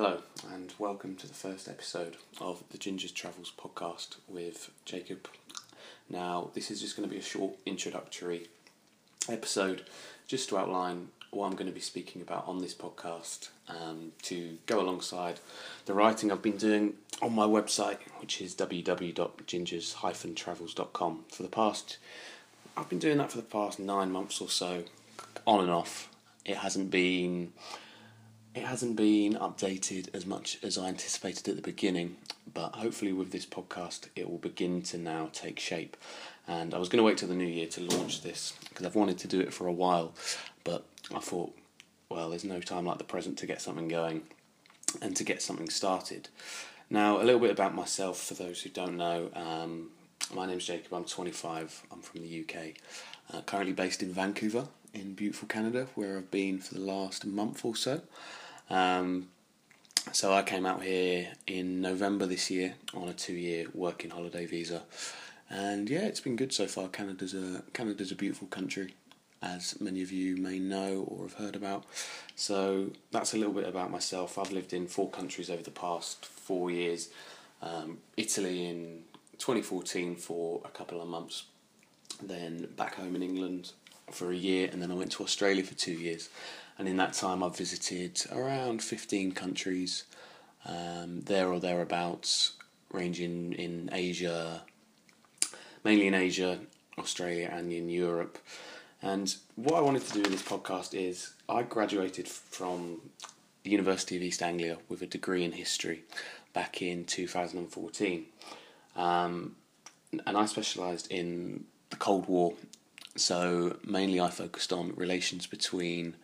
Hello, and welcome to the first episode of the Ginger's Travels podcast with Jacob. Now, this is just going to be a short introductory episode just to outline what I'm going to be speaking about on this podcast um, to go alongside the writing I've been doing on my website, which is www.gingers-travels.com. For the past, I've been doing that for the past nine months or so, on and off. It hasn't been it hasn't been updated as much as I anticipated at the beginning, but hopefully with this podcast it will begin to now take shape. And I was going to wait till the new year to launch this because I've wanted to do it for a while, but I thought, well, there's no time like the present to get something going and to get something started. Now, a little bit about myself for those who don't know. Um, my name's Jacob, I'm 25, I'm from the UK, uh, currently based in Vancouver in beautiful Canada, where I've been for the last month or so. Um, so I came out here in November this year on a two-year working holiday visa, and yeah, it's been good so far. Canada's a Canada's a beautiful country, as many of you may know or have heard about. So that's a little bit about myself. I've lived in four countries over the past four years. Um, Italy in 2014 for a couple of months, then back home in England for a year, and then I went to Australia for two years and in that time I've visited around 15 countries um, there or thereabouts, ranging in Asia, mainly in Asia, Australia, and in Europe. And what I wanted to do in this podcast is I graduated from the University of East Anglia with a degree in history back in 2014. Um, and I specialised in Cold War. So mainly I focused on relations between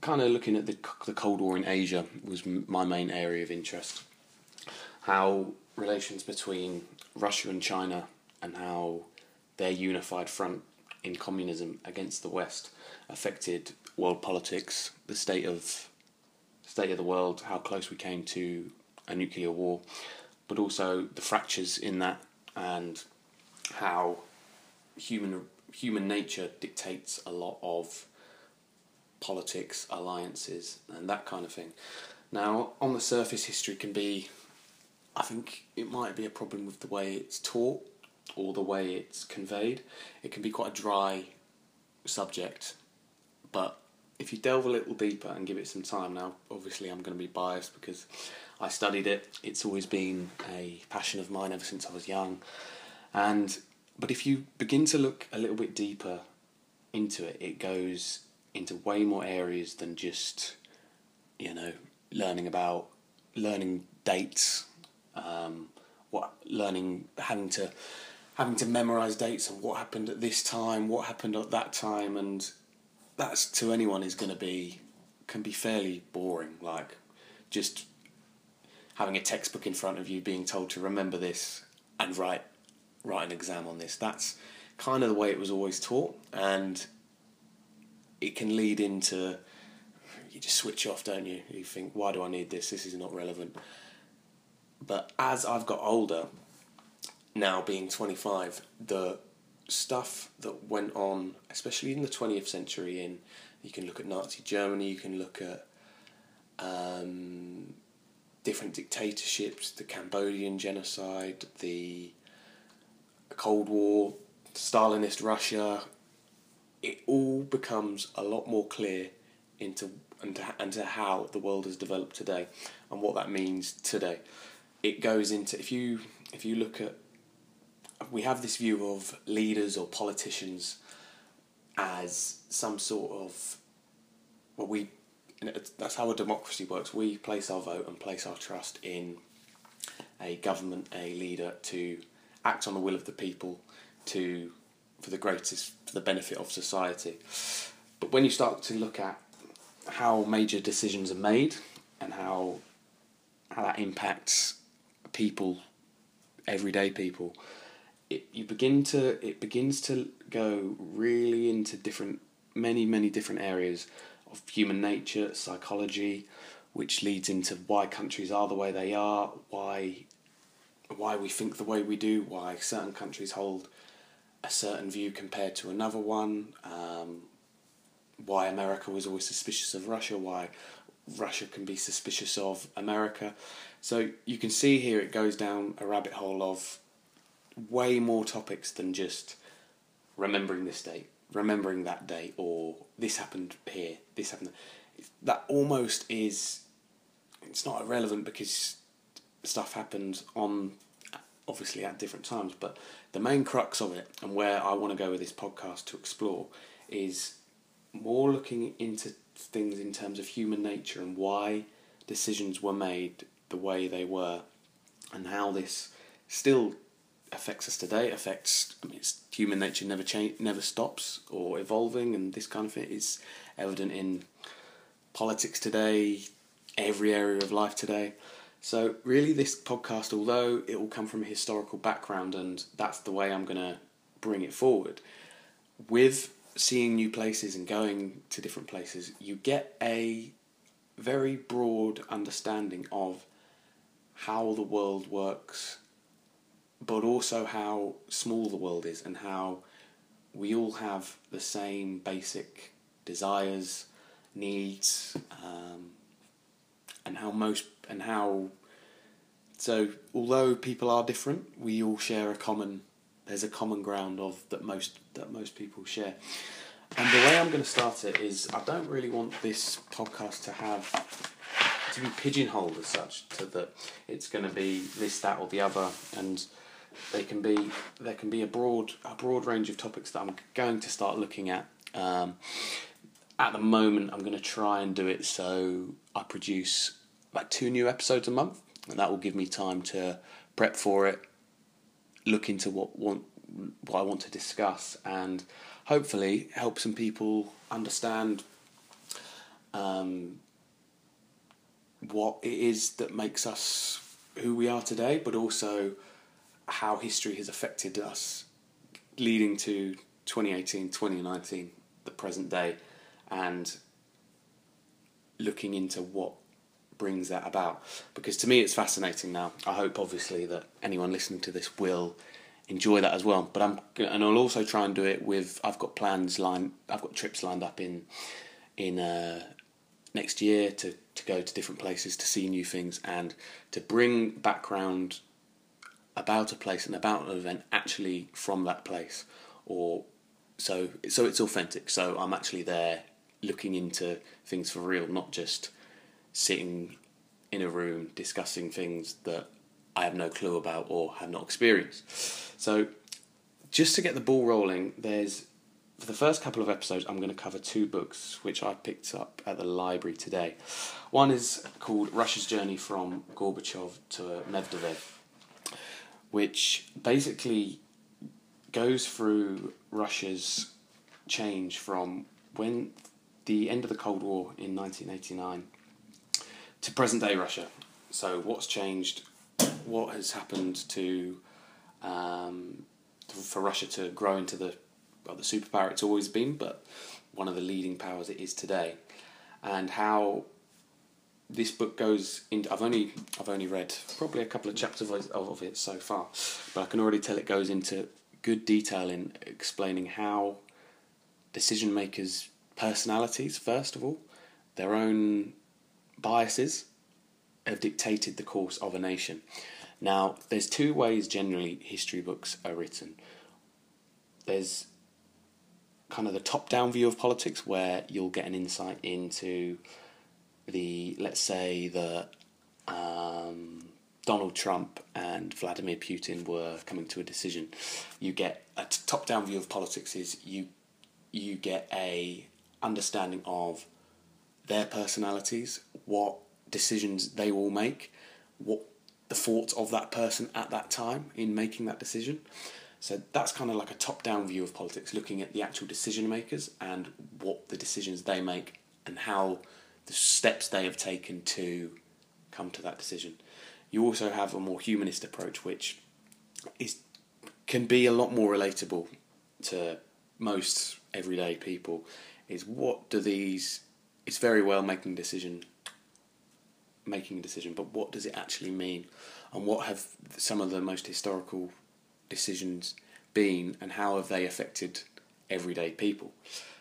kind of looking at the the Cold War in Asia was my main area of interest. How relations between Russia and China and how their unified front in communism against the West affected world politics, the state of state of the world, how close we came to a nuclear war, but also the fractures in that and how human human nature dictates a lot of politics, alliances, and that kind of thing. Now, on the surface, history can be, I think it might be a problem with the way it's taught or the way it's conveyed. It can be quite a dry subject, but if you delve a little deeper and give it some time, now obviously I'm going to be biased because I studied it. It's always been a passion of mine ever since I was young, and but if you begin to look a little bit deeper into it, it goes into way more areas than just you know learning about learning dates um, what learning having to having to memorize dates of what happened at this time what happened at that time and that's to anyone is going to be can be fairly boring like just having a textbook in front of you being told to remember this and write write an exam on this that's kind of the way it was always taught and it can lead into you just switch off, don't you? You think, why do I need this? This is not relevant. But as I've got older, now being 25, the stuff that went on, especially in the 20th century, in you can look at Nazi Germany, you can look at um, different dictatorships, the Cambodian genocide, the Cold War, Stalinist Russia, it all becomes a lot more clear into into, into how the world has developed today and what that means today. It goes into if you if you look at we have this view of leaders or politicians as some sort of well we that's how a democracy works. We place our vote and place our trust in a government, a leader to act on the will of the people, to for the greatest for the benefit of society. But when you start to look at how major decisions are made and how how that impacts people, everyday people, it you begin to it begins to go really into different many many different areas of human nature, psychology, which leads into why countries are the way they are, why why we think the way we do, why certain countries hold a certain view compared to another one. Um, why America was always suspicious of Russia. Why Russia can be suspicious of America. So you can see here it goes down a rabbit hole of way more topics than just remembering this date, remembering that date, or this happened here, this happened. That almost is. It's not irrelevant because stuff happened on obviously at different times, but the main crux of it and where I want to go with this podcast to explore is more looking into things in terms of human nature and why decisions were made the way they were and how this still affects us today affects I mean, it's human nature never change never stops or evolving and this kind of thing is evident in politics today every area of life today so really this podcast although it will come from a historical background and that's the way I'm going to bring it forward with seeing new places and going to different places, you get a very broad understanding of how the world works, but also how small the world is and how we all have the same basic desires, needs, um, and how most and how. So, although people are different, we all share a common there's a common ground of that most that most people share. And the way I'm going to start it is I don't really want this podcast to have to be pigeonholed as such to that it's going to be this that or the other and they can be there can be a broad a broad range of topics that I'm going to start looking at. Um, at the moment, I'm going to try and do it so I produce like two new episodes a month, and that will give me time to prep for it, look into what want what I want to discuss and hopefully help some people understand um, what it is that makes us who we are today, but also how history has affected us leading to 2018, 2019, the present day, and looking into what brings that about. Because to me, it's fascinating now. I hope, obviously, that anyone listening to this will enjoy that as well. But I'm and I'll also try and do it with. I've got plans lined. I've got trips lined up in in uh, next year to to go to different places to see new things and to bring background about a place and about an event actually from that place or so so it's authentic so i'm actually there looking into things for real not just sitting in a room discussing things that I have no clue about or have not experienced. So, just to get the ball rolling, there's for the first couple of episodes, I'm going to cover two books which I picked up at the library today. One is called Russia's Journey from Gorbachev to Medvedev, which basically goes through Russia's change from when the end of the Cold War in 1989 to present day Russia. So, what's changed? What has happened to um, for Russia to grow into the well, the superpower it's always been, but one of the leading powers it is today, and how this book goes into. I've only I've only read probably a couple of chapters of, of it so far, but I can already tell it goes into good detail in explaining how decision makers' personalities, first of all, their own biases have dictated the course of a nation. Now, there's two ways generally history books are written. There's kind of the top down view of politics where you'll get an insight into the, let's say, the um, Donald Trump and Vladimir Putin were coming to a decision. You get a top down view of politics is you you get a understanding of their personalities, what decisions they will make, what the thoughts of that person at that time in making that decision. So that's kind of like a top down view of politics, looking at the actual decision makers and what the decisions they make and how the steps they have taken to come to that decision. You also have a more humanist approach, which is can be a lot more relatable to most everyday people. Is what do these it's very well making decision making a decision, but what does it actually mean? And what have some of the most historical decisions been and how have they affected everyday people?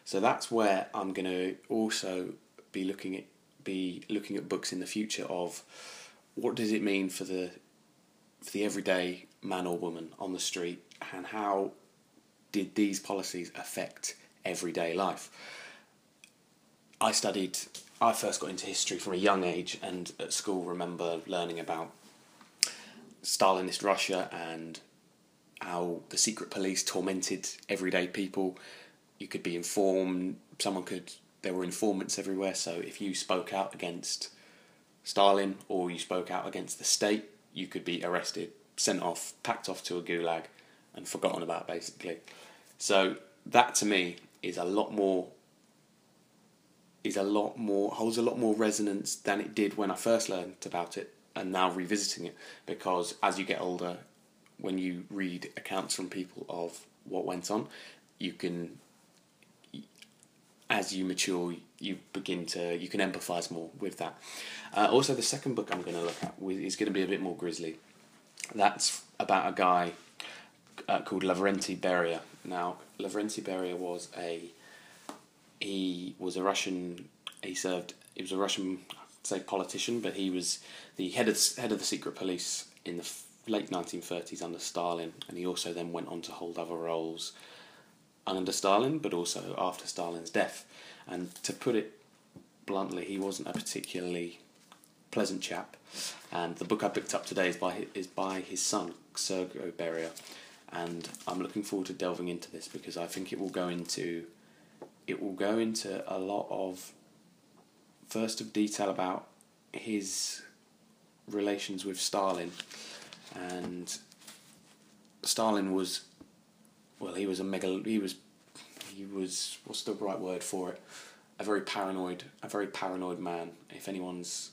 So that's where I'm going to also be looking at be looking at books in the future of what does it mean for the for the everyday man or woman on the street and how did these policies affect everyday life. I studied I first got into history from a young age and at school remember learning about Stalinist Russia and how the secret police tormented everyday people. You could be informed, someone could, there were informants everywhere, so if you spoke out against Stalin or you spoke out against the state, you could be arrested, sent off, packed off to a gulag, and forgotten about basically. So that to me is a lot more is a lot more holds a lot more resonance than it did when I first learned about it and now revisiting it. Because as you get older when you read accounts from people of what went on you can as you mature you begin to you can empathize more with that. Uh, also the second book i'm going to look at is going to be a bit more grisly. That's about a guy uh, called lavrenti beria. Now lavrenti beria was a he was a russian he served he was a russian I'd say politician, but he was the head of head of the secret police in the late 1930s under Stalin, and he also then went on to hold other roles under Stalin, but also after Stalin's death. And to put it bluntly, he wasn't a particularly pleasant chap. And the book I picked up today is by is by his son Sergei Beria, and I'm looking forward to delving into this because I think it will go into it will go into a lot of first of detail about his relations with Stalin, and Stalin was, well, he was a mega, he was, he was, what's the right word for it? A very paranoid, a very paranoid man. If anyone's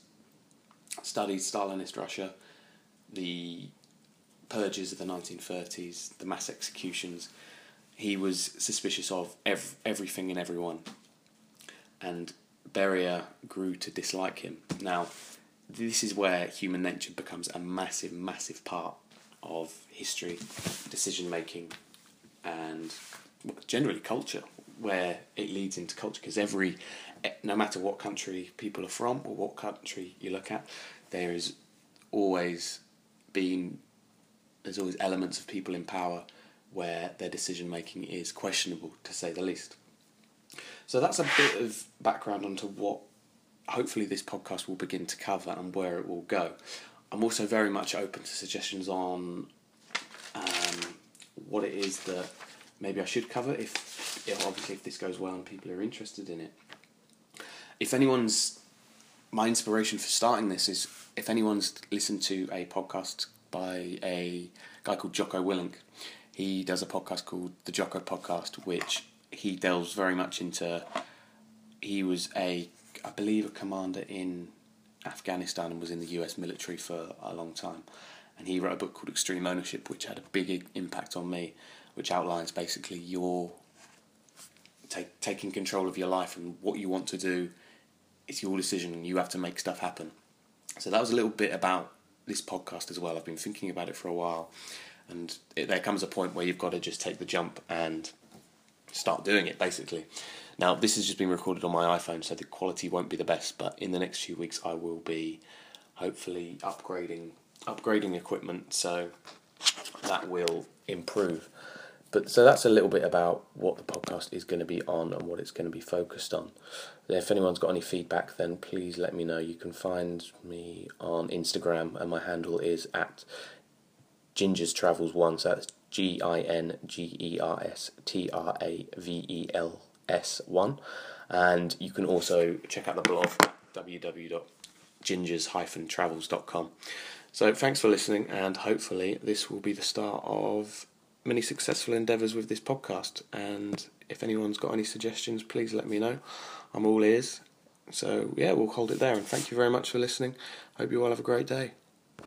studied Stalinist Russia, the purges of the 1930s, the mass executions, he was suspicious of ev- everything and everyone. And Beria grew to dislike him. Now, this is where human nature becomes a massive, massive part of history, decision making, and generally culture, where it leads into culture. Because every, eh, no matter what country people are from or what country you look at, there is always been, there's always elements of people in power where their decision making is questionable, to say the least. So that's a bit of background onto what hopefully this podcast will begin to cover and where it will go. I'm also very much open to suggestions on um, what it is that maybe I should cover if, if obviously if this goes well and people are interested in it. If anyone's my inspiration for starting this is if anyone's listened to a podcast by a guy called Jocko Willink, he does a podcast called the Jocko Podcast, which he delves very much into. He was a, I believe, a commander in Afghanistan and was in the U.S. military for a long time, and he wrote a book called Extreme Ownership, which had a big impact on me, which outlines basically your take, taking control of your life and what you want to do. It's your decision, and you have to make stuff happen. So that was a little bit about this podcast as well. I've been thinking about it for a while, and it, there comes a point where you've got to just take the jump and start doing it basically. Now, this has just been recorded on my iPhone, so the quality won't be the best, but in the next few weeks, I will be hopefully upgrading upgrading equipment, so that will improve. But so that's a little bit about what the podcast is going to be on and what it's going to be focused on. If anyone's got any feedback, then please let me know. You can find me on Instagram, and my handle is at Gingers Travels One. So that's G I N G E R S T R A V E L S 1. And you can also check out the blog www.gingers-travels.com. So thanks for listening, and hopefully this will be the start of many successful endeavours with this podcast. And if anyone's got any suggestions, please let me know. I'm all ears. So yeah, we'll hold it there. And thank you very much for listening. Hope you all have a great day.